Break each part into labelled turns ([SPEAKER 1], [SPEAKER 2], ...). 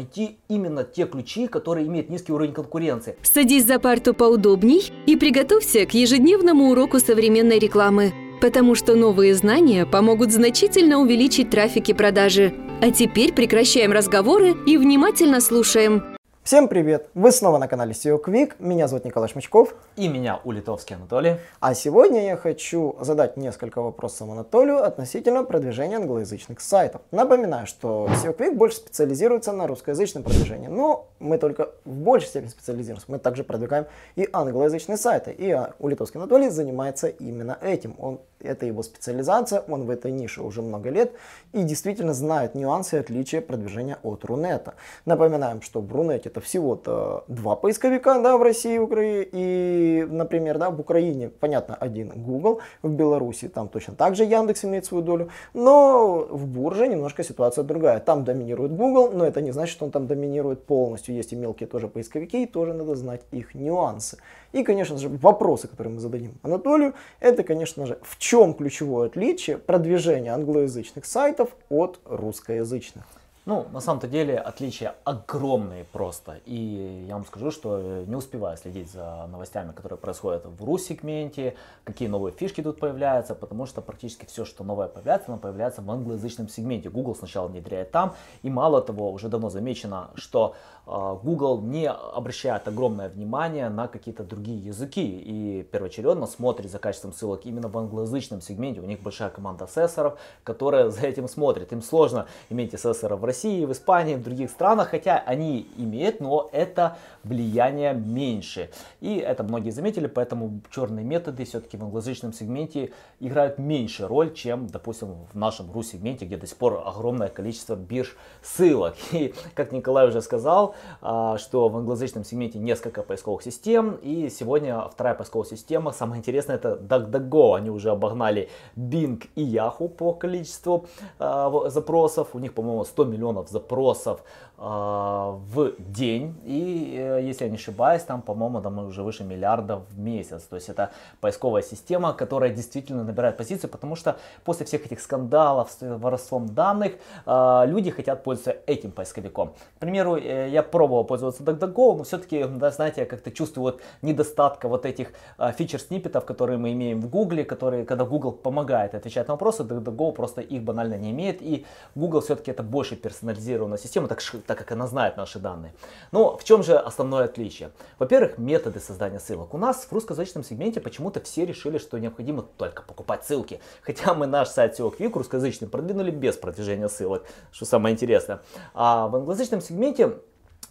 [SPEAKER 1] найти именно те ключи, которые имеют низкий уровень конкуренции.
[SPEAKER 2] Садись за парту поудобней и приготовься к ежедневному уроку современной рекламы. Потому что новые знания помогут значительно увеличить трафик и продажи. А теперь прекращаем разговоры и внимательно слушаем.
[SPEAKER 3] Всем привет! Вы снова на канале SEO Quick. Меня зовут Николай Шмачков.
[SPEAKER 1] И меня Улитовский Анатолий.
[SPEAKER 3] А сегодня я хочу задать несколько вопросов Анатолию относительно продвижения англоязычных сайтов. Напоминаю, что SEO Quick больше специализируется на русскоязычном продвижении. Но мы только в большей степени специализируемся. Мы также продвигаем и англоязычные сайты. И Улитовский Анатолий занимается именно этим. Он это его специализация, он в этой нише уже много лет и действительно знает нюансы и отличия продвижения от Рунета. Напоминаем, что в Рунете это всего-то два поисковика да, в России и Украине. И, например, да, в Украине, понятно, один Google, в Беларуси там точно так же Яндекс имеет свою долю, но в Бурже немножко ситуация другая. Там доминирует Google, но это не значит, что он там доминирует полностью. Есть и мелкие тоже поисковики, и тоже надо знать их нюансы. И, конечно же, вопросы, которые мы зададим Анатолию, это, конечно же, в чем ключевое отличие продвижения англоязычных сайтов от русскоязычных?
[SPEAKER 1] Ну, на самом-то деле отличия огромные просто. И я вам скажу, что не успеваю следить за новостями, которые происходят в рус-сегменте, какие новые фишки тут появляются, потому что практически все, что новое появляется, оно появляется в англоязычном сегменте. Google сначала внедряет там, и мало того, уже давно замечено, что Google не обращает огромное внимание на какие-то другие языки и первоочередно смотрит за качеством ссылок именно в англоязычном сегменте. У них большая команда сессоров, которая за этим смотрит. Им сложно иметь сессоров в России, в Испании, в других странах, хотя они имеют, но это влияние меньше. И это многие заметили, поэтому черные методы все-таки в англоязычном сегменте играют меньше роль, чем, допустим, в нашем рус-сегменте, где до сих пор огромное количество бирж ссылок. И, как Николай уже сказал, а, что в англоязычном сегменте несколько поисковых систем, и сегодня вторая поисковая система, самое интересное, это DuckDuckGo. Они уже обогнали Bing и Yahoo по количеству а, запросов. У них, по-моему, 100 миллионов запросов а, в день. И, э, если я не ошибаюсь, там, по-моему, там уже выше миллиарда в месяц. То есть это поисковая система, которая действительно набирает позиции, потому что после всех этих скандалов с воровством данных люди хотят пользоваться этим поисковиком. К примеру, э, я пробовал пользоваться DuckDuckGo, но все-таки, да, знаете, я как-то чувствую вот недостатка вот этих а, фичер-сниппетов, которые мы имеем в Google, которые, когда Google помогает отвечать на вопросы, DuckDuckGo просто их банально не имеет, и Google все-таки это больше персонализированная система, так, так как она знает наши данные. Но в чем же основное отличие? Во-первых, методы создания ссылок. У нас в русскоязычном сегменте почему-то все решили, что необходимо только покупать ссылки, хотя мы наш сайт SEO Quick русскоязычный продвинули без продвижения ссылок, что самое интересное. А в англоязычном сегменте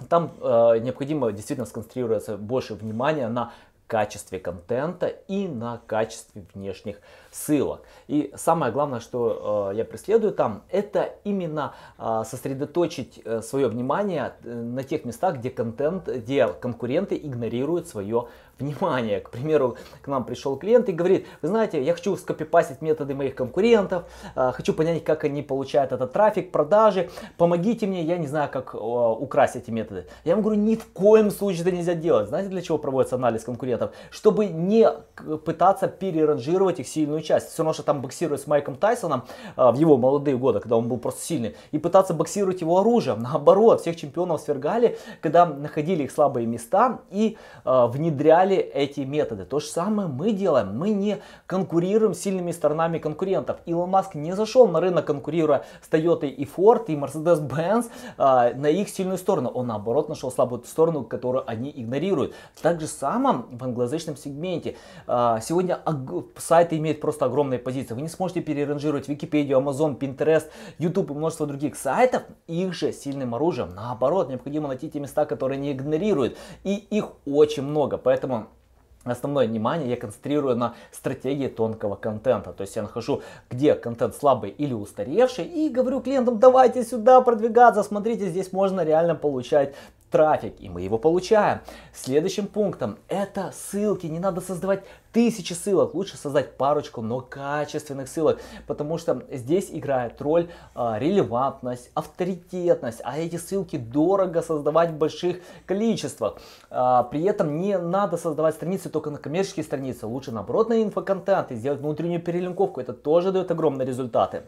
[SPEAKER 1] там э, необходимо действительно сконцентрироваться больше внимания на качестве контента и на качестве внешних ссылок. И самое главное, что э, я преследую там, это именно э, сосредоточить э, свое внимание э, на тех местах, где контент, где конкуренты игнорируют свое внимание. К примеру, к нам пришел клиент и говорит, вы знаете, я хочу скопипастить методы моих конкурентов, э, хочу понять, как они получают этот трафик, продажи, помогите мне, я не знаю, как э, украсть эти методы. Я ему говорю, ни в коем случае это нельзя делать. Знаете, для чего проводится анализ конкурентов? Чтобы не пытаться переранжировать их сильную сильную часть. Все равно, что там боксировать с Майком Тайсоном а, в его молодые годы, когда он был просто сильный, и пытаться боксировать его оружием. Наоборот, всех чемпионов свергали, когда находили их слабые места и а, внедряли эти методы. То же самое мы делаем. Мы не конкурируем с сильными сторонами конкурентов. Илон Маск не зашел на рынок, конкурируя с Toyota и Ford и Mercedes-Benz а, на их сильную сторону. Он наоборот нашел слабую сторону, которую они игнорируют. Так же самое в англоязычном сегменте. Сегодня сайты имеют просто огромные позиции. Вы не сможете переранжировать Википедию, Amazon, Pinterest, YouTube и множество других сайтов их же сильным оружием. Наоборот, необходимо найти те места, которые не игнорируют. И их очень много. Поэтому Основное внимание я концентрирую на стратегии тонкого контента. То есть я нахожу, где контент слабый или устаревший и говорю клиентам, давайте сюда продвигаться, смотрите, здесь можно реально получать трафик, и мы его получаем. Следующим пунктом это ссылки. Не надо создавать тысячи ссылок, лучше создать парочку, но качественных ссылок, потому что здесь играет роль э, релевантность, авторитетность, а эти ссылки дорого создавать в больших количествах. Э, при этом не надо создавать страницы только на коммерческие страницы, лучше наоборот на инфоконтент и сделать внутреннюю перелинковку, это тоже дает огромные результаты.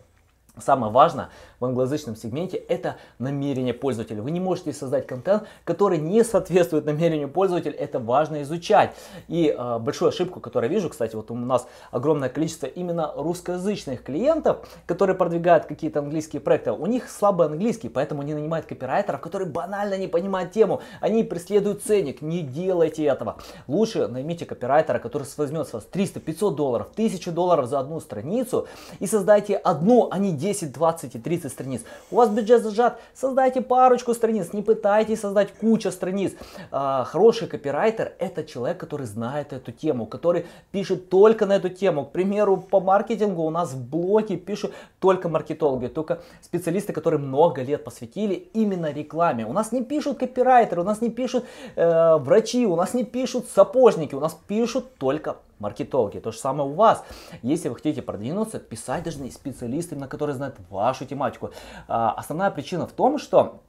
[SPEAKER 1] Самое важное в англоязычном сегменте это намерение пользователя. Вы не можете создать контент, который не соответствует намерению пользователя. Это важно изучать. И э, большую ошибку, которую я вижу, кстати, вот у нас огромное количество именно русскоязычных клиентов, которые продвигают какие-то английские проекты. У них слабый английский, поэтому они нанимают копирайтеров, которые банально не понимают тему. Они преследуют ценник. Не делайте этого. Лучше наймите копирайтера, который возьмет с вас 300, 500 долларов, 1000 долларов за одну страницу и создайте одну, а не 10, 20 и 30 страниц. У вас бюджет зажат, создайте парочку страниц, не пытайтесь создать кучу страниц. А, хороший копирайтер это человек, который знает эту тему, который пишет только на эту тему. К примеру, по маркетингу у нас в блоге пишут только маркетологи, только специалисты, которые много лет посвятили именно рекламе. У нас не пишут копирайтеры, у нас не пишут э, врачи, у нас не пишут сапожники, у нас пишут только маркетологи. То же самое у вас. Если вы хотите продвинуться, писать должны специалисты, на которые знают вашу тематику. А, основная причина в том, что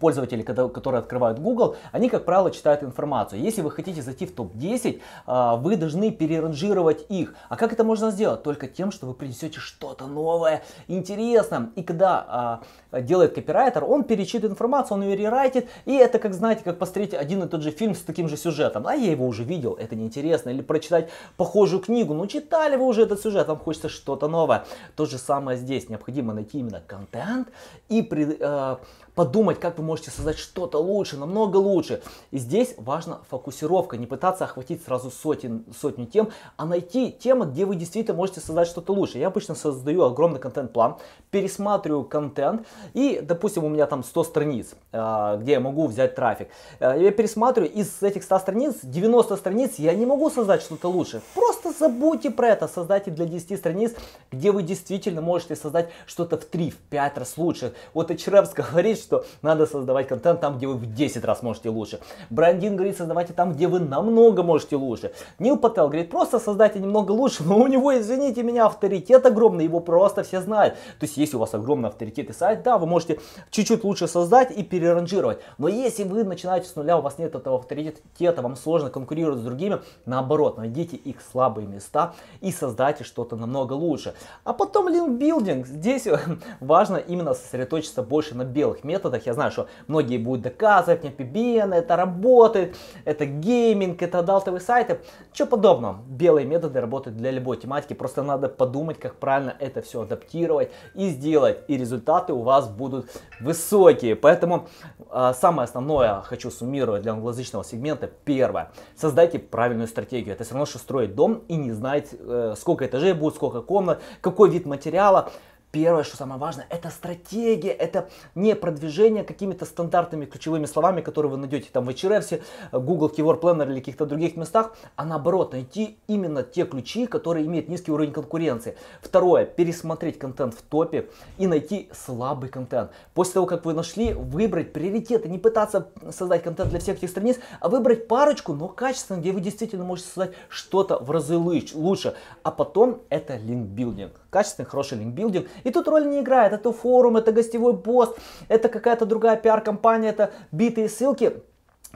[SPEAKER 1] пользователи, которые открывают Google, они, как правило, читают информацию. Если вы хотите зайти в топ-10, а, вы должны переранжировать их. А как это можно сделать? Только тем, что вы принесете что-то новое, интересное. И когда а, делает копирайтер, он перечитывает информацию, он ее рерайтит, и это, как знаете, как посмотреть один и тот же фильм с таким же сюжетом. А я его уже видел, это неинтересно. Или прочитать похожую книгу, ну читали вы уже этот сюжет, вам хочется что-то новое. То же самое здесь. Необходимо найти именно контент и при, э, подумать, как вы можете создать что-то лучше, намного лучше. И здесь важна фокусировка, не пытаться охватить сразу сотен, сотню тем, а найти темы, где вы действительно можете создать что-то лучше. Я обычно создаю огромный контент-план, пересматриваю контент, и, допустим, у меня там 100 страниц, а, где я могу взять трафик. А, я пересматриваю, из этих 100 страниц, 90 страниц я не могу создать что-то лучше. Просто забудьте про это, создайте для 10 страниц, где вы действительно можете создать что-то в 3-5 раз лучше. Вот Эчревс говорит, что надо создавать контент там, где вы в 10 раз можете лучше. Брандин говорит, создавайте там, где вы намного можете лучше. Нил Пател говорит, просто создайте немного лучше, но у него, извините меня, авторитет огромный, его просто все знают. То есть, если у вас огромный авторитет и сайт, да, вы можете чуть-чуть лучше создать и переранжировать. Но если вы начинаете с нуля, у вас нет этого авторитета, вам сложно конкурировать с другими, наоборот, найдите их слабые места и создайте что-то намного лучше. А потом линкбилдинг. Здесь важно именно сосредоточиться больше на белых методах методах. Я знаю, что многие будут доказывать, мне PBN, это работает, это гейминг, это адалтовые сайты. Ничего подобного. Белые методы работают для любой тематики. Просто надо подумать, как правильно это все адаптировать и сделать. И результаты у вас будут высокие. Поэтому э, самое основное хочу суммировать для англоязычного сегмента. Первое. Создайте правильную стратегию. Это все равно, что строить дом и не знать, э, сколько этажей будет, сколько комнат, какой вид материала. Первое, что самое важное, это стратегия, это не продвижение какими-то стандартными ключевыми словами, которые вы найдете там в HRF, Google Keyword Planner или каких-то других местах, а наоборот, найти именно те ключи, которые имеют низкий уровень конкуренции. Второе, пересмотреть контент в топе и найти слабый контент. После того, как вы нашли, выбрать приоритеты, не пытаться создать контент для всех этих страниц, а выбрать парочку, но качественно, где вы действительно можете создать что-то в разы лучше. А потом это линкбилдинг. Качественный, хороший линкбилдинг. И тут роль не играет. Это форум, это гостевой пост, это какая-то другая пиар-компания, это битые ссылки.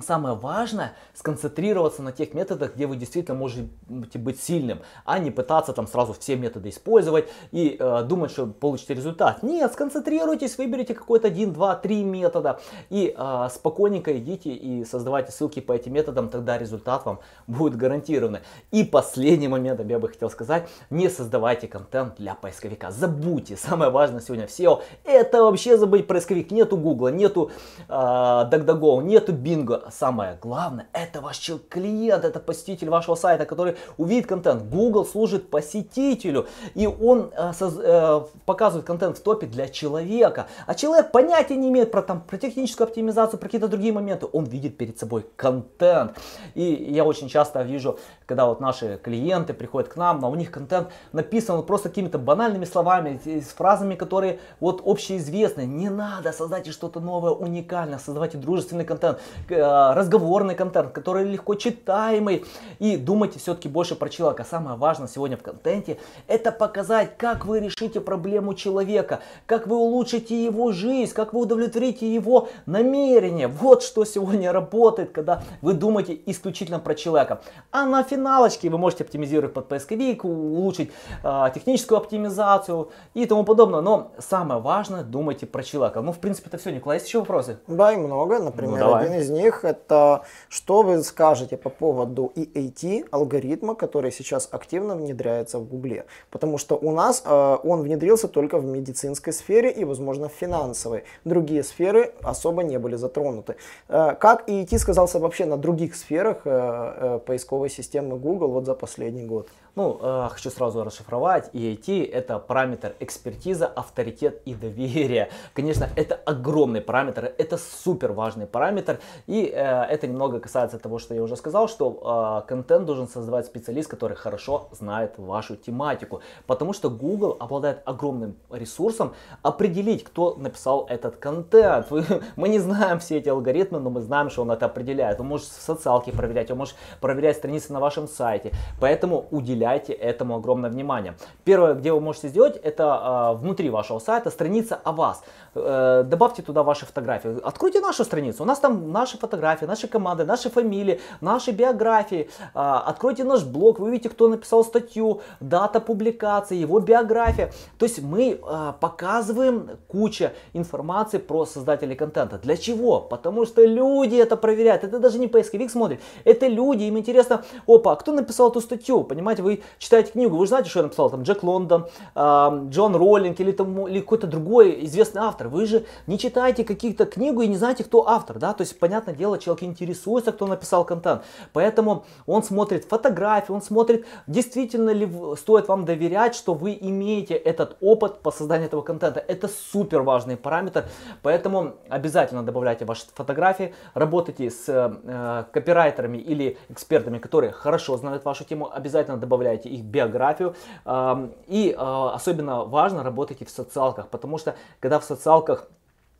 [SPEAKER 1] Самое важное сконцентрироваться на тех методах, где вы действительно можете быть сильным, а не пытаться там сразу все методы использовать и э, думать, что получите результат. Нет, сконцентрируйтесь, выберите какой-то один, два, три метода и э, спокойненько идите и создавайте ссылки по этим методам, тогда результат вам будет гарантированный. И последний момент я бы хотел сказать, не создавайте контент для поисковика. Забудьте, самое важное сегодня в SEO, это вообще забыть поисковик. Нету Google, нету э, DuckDuckGo, нету Bingo самое главное, это ваш клиент, это посетитель вашего сайта, который увидит контент. Google служит посетителю, и он э, соз, э, показывает контент в топе для человека. А человек понятия не имеет про, там, про техническую оптимизацию, про какие-то другие моменты. Он видит перед собой контент. И я очень часто вижу, когда вот наши клиенты приходят к нам, но у них контент написан вот просто какими-то банальными словами, с фразами, которые вот общеизвестны. Не надо, создайте что-то новое, уникальное, создавайте дружественный контент. Э, разговорный контент, который легко читаемый. И думайте все-таки больше про человека. Самое важное сегодня в контенте это показать, как вы решите проблему человека, как вы улучшите его жизнь, как вы удовлетворите его намерение. Вот что сегодня работает, когда вы думаете исключительно про человека. А на финалочке вы можете оптимизировать под поисковик, улучшить э, техническую оптимизацию и тому подобное. Но самое важное, думайте про человека. Ну, в принципе, это все. Николай, есть еще вопросы?
[SPEAKER 3] Да, и много. Например, ну, один из них это что вы скажете по поводу EAT алгоритма, который сейчас активно внедряется в Гугле. Потому что у нас э, он внедрился только в медицинской сфере и, возможно, в финансовой. Другие сферы особо не были затронуты. Э, как EAT сказался вообще на других сферах э, э, поисковой системы Google вот за последний год?
[SPEAKER 1] Ну, э, хочу сразу расшифровать. EIT – это параметр экспертиза, авторитет и доверие. Конечно, это огромный параметр, это супер важный параметр. И э, это немного касается того, что я уже сказал, что э, контент должен создавать специалист, который хорошо знает вашу тематику. Потому что Google обладает огромным ресурсом определить, кто написал этот контент. Мы не знаем все эти алгоритмы, но мы знаем, что он это определяет. Вы можете в социалке проверять, вы можете проверять страницы на вашем сайте. Поэтому уделяйте этому огромное внимание. Первое, где вы можете сделать, это э, внутри вашего сайта страница о вас. Э, добавьте туда ваши фотографии. Откройте нашу страницу. У нас там наши фотографии, наши команды, наши фамилии, наши биографии. Э, откройте наш блог, вы увидите, кто написал статью, дата публикации, его биография. То есть мы э, показываем кучу информации про создателей контента. Для чего? Потому что люди это проверяют. Это даже не поисковик смотрит. Это люди, им интересно, опа, кто написал эту статью? Понимаете, вы читаете книгу, вы знаете, что я написал, там Джек Лондон, э, Джон Роллинг или, там, или какой-то другой известный автор. Вы же не читаете каких-то книгу и не знаете, кто автор, да, то есть, понятное дело, человек интересуется, кто написал контент, поэтому он смотрит фотографии, он смотрит, действительно ли стоит вам доверять, что вы имеете этот опыт по созданию этого контента. Это супер важный параметр, поэтому обязательно добавляйте ваши фотографии, работайте с э, копирайтерами или экспертами, которые хорошо знают вашу тему, обязательно добавляйте их биографию. И а, особенно важно работайте в социалках, потому что когда в социалках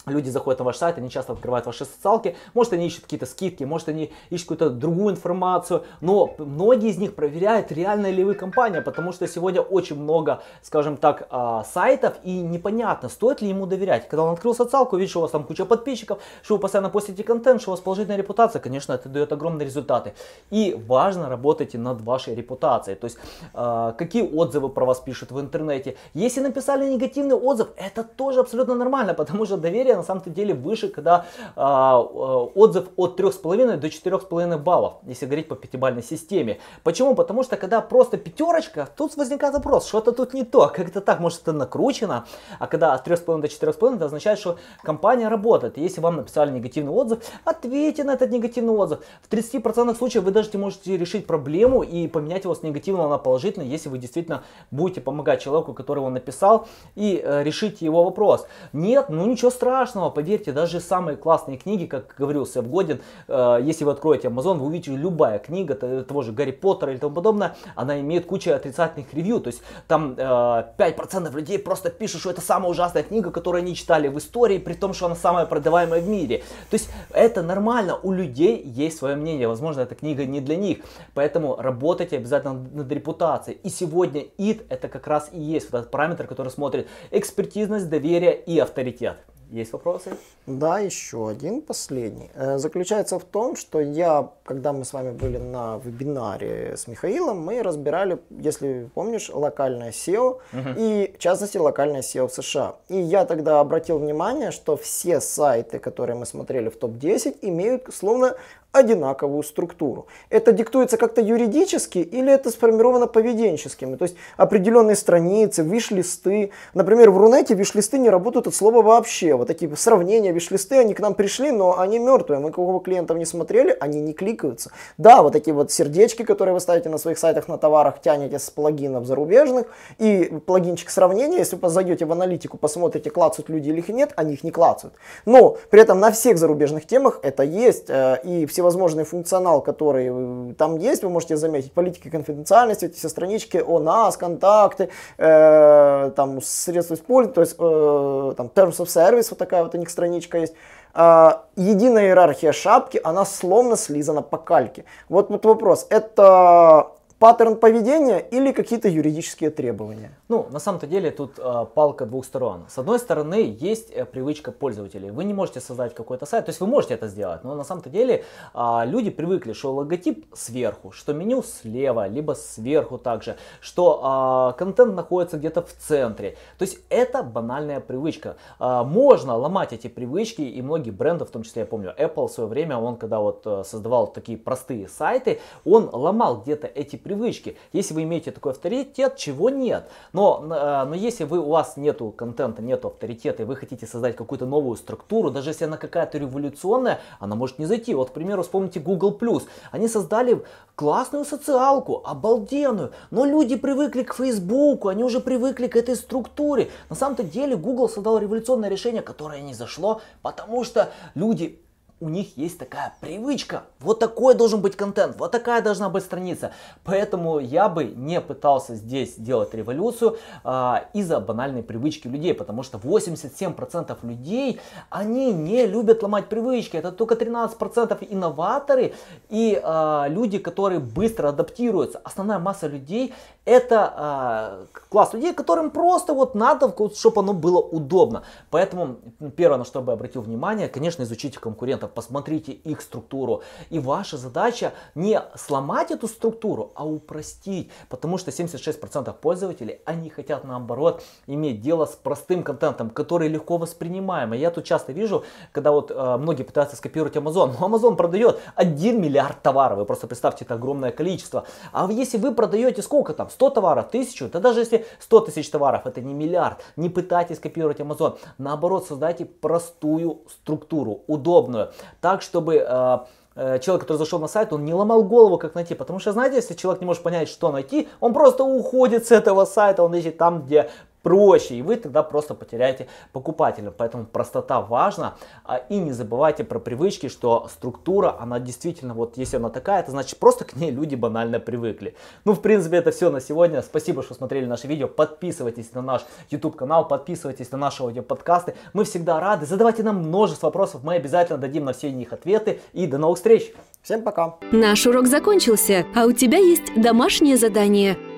[SPEAKER 1] Люди заходят на ваш сайт, они часто открывают ваши социалки, может они ищут какие-то скидки, может они ищут какую-то другую информацию, но многие из них проверяют, реальная ли вы компания, потому что сегодня очень много, скажем так, а, сайтов и непонятно, стоит ли ему доверять. Когда он открыл социалку, видит, что у вас там куча подписчиков, что вы постоянно постите контент, что у вас положительная репутация, конечно, это дает огромные результаты. И важно работать над вашей репутацией, то есть а, какие отзывы про вас пишут в интернете. Если написали негативный отзыв, это тоже абсолютно нормально, потому что доверие на самом-то деле выше, когда а, отзыв от 3,5 до 4,5 баллов, если говорить по пятибалльной системе. Почему? Потому что когда просто пятерочка, тут возникает вопрос, что-то тут не то, как это так, может это накручено, а когда от 3,5 до 4,5, это означает, что компания работает. Если вам написали негативный отзыв, ответьте на этот негативный отзыв. В 30% случаев вы даже можете решить проблему и поменять его с негативного на положительный, если вы действительно будете помогать человеку, который его написал, и э, решить его вопрос. Нет, ну ничего страшного страшного, поверьте, даже самые классные книги, как говорил Сэм Годин, э, если вы откроете Amazon, вы увидите любая книга того же Гарри Поттера или тому подобное, она имеет кучу отрицательных ревью, то есть там э, 5% людей просто пишут, что это самая ужасная книга, которую они читали в истории, при том, что она самая продаваемая в мире. То есть это нормально, у людей есть свое мнение, возможно, эта книга не для них, поэтому работайте обязательно над репутацией. И сегодня id это как раз и есть вот этот параметр, который смотрит экспертизность, доверие и авторитет. Есть вопросы?
[SPEAKER 3] Да, еще один, последний. Э, заключается в том, что я, когда мы с вами были на вебинаре с Михаилом, мы разбирали, если помнишь, локальное SEO угу. и, в частности, локальное SEO в США. И я тогда обратил внимание, что все сайты, которые мы смотрели в топ-10, имеют словно одинаковую структуру. Это диктуется как-то юридически или это сформировано поведенческими? То есть определенные страницы, виш-листы. Например, в Рунете виш-листы не работают от слова вообще. Вот такие сравнения, виш-листы, они к нам пришли, но они мертвые. Мы кого клиентов не смотрели, они не кликаются. Да, вот такие вот сердечки, которые вы ставите на своих сайтах на товарах, тянете с плагинов зарубежных. И плагинчик сравнения, если вы зайдете в аналитику, посмотрите, клацают люди или нет, они их не клацают. Но при этом на всех зарубежных темах это есть. Э, и все всевозможный функционал, который э, там есть, вы можете заметить, политика конфиденциальности, эти все странички о нас, контакты, э, там средства использования, то есть э, там terms of service, вот такая вот у них страничка есть. А, единая иерархия шапки, она словно слизана по кальке. Вот, вот вопрос, это паттерн поведения или какие-то юридические требования?
[SPEAKER 1] Ну, на самом-то деле тут э, палка двух сторон. С одной стороны, есть э, привычка пользователей. Вы не можете создать какой-то сайт, то есть вы можете это сделать, но на самом-то деле э, люди привыкли, что логотип сверху, что меню слева, либо сверху также, что э, контент находится где-то в центре. То есть это банальная привычка. Э, можно ломать эти привычки, и многие бренды, в том числе я помню Apple в свое время, он когда вот э, создавал такие простые сайты, он ломал где-то эти привычки. Если вы имеете такой авторитет, чего нет. Но, э, но если вы, у вас нету контента, нету авторитета, и вы хотите создать какую-то новую структуру, даже если она какая-то революционная, она может не зайти. Вот, к примеру, вспомните Google+. Они создали классную социалку, обалденную, но люди привыкли к Фейсбуку, они уже привыкли к этой структуре. На самом-то деле Google создал революционное решение, которое не зашло, потому что люди у них есть такая привычка. Вот такой должен быть контент, вот такая должна быть страница. Поэтому я бы не пытался здесь делать революцию а, из-за банальной привычки людей, потому что 87% людей, они не любят ломать привычки. Это только 13% инноваторы и а, люди, которые быстро адаптируются. Основная масса людей это а, класс людей, которым просто вот надо, чтобы оно было удобно. Поэтому первое, на что бы обратил внимание, конечно, изучите конкурентов посмотрите их структуру. И ваша задача не сломать эту структуру, а упростить. Потому что 76% пользователей, они хотят наоборот иметь дело с простым контентом, который легко воспринимаемый. Я тут часто вижу, когда вот э, многие пытаются скопировать Amazon. Но Amazon продает 1 миллиард товаров. Вы просто представьте, это огромное количество. А если вы продаете сколько там? 100 товаров, 1000? Да даже если 100 тысяч товаров, это не миллиард. Не пытайтесь копировать Amazon. Наоборот, создайте простую структуру, удобную так, чтобы э, э, человек, который зашел на сайт, он не ломал голову, как найти. Потому что, знаете, если человек не может понять, что найти, он просто уходит с этого сайта, он ищет там, где проще, и вы тогда просто потеряете покупателя. Поэтому простота важна. А, и не забывайте про привычки, что структура, она действительно, вот если она такая, это значит просто к ней люди банально привыкли. Ну, в принципе, это все на сегодня. Спасибо, что смотрели наше видео. Подписывайтесь на наш YouTube канал, подписывайтесь на наши аудиоподкасты. Мы всегда рады. Задавайте нам множество вопросов, мы обязательно дадим на все них ответы. И до новых встреч!
[SPEAKER 3] Всем пока!
[SPEAKER 2] Наш урок закончился, а у тебя есть домашнее задание –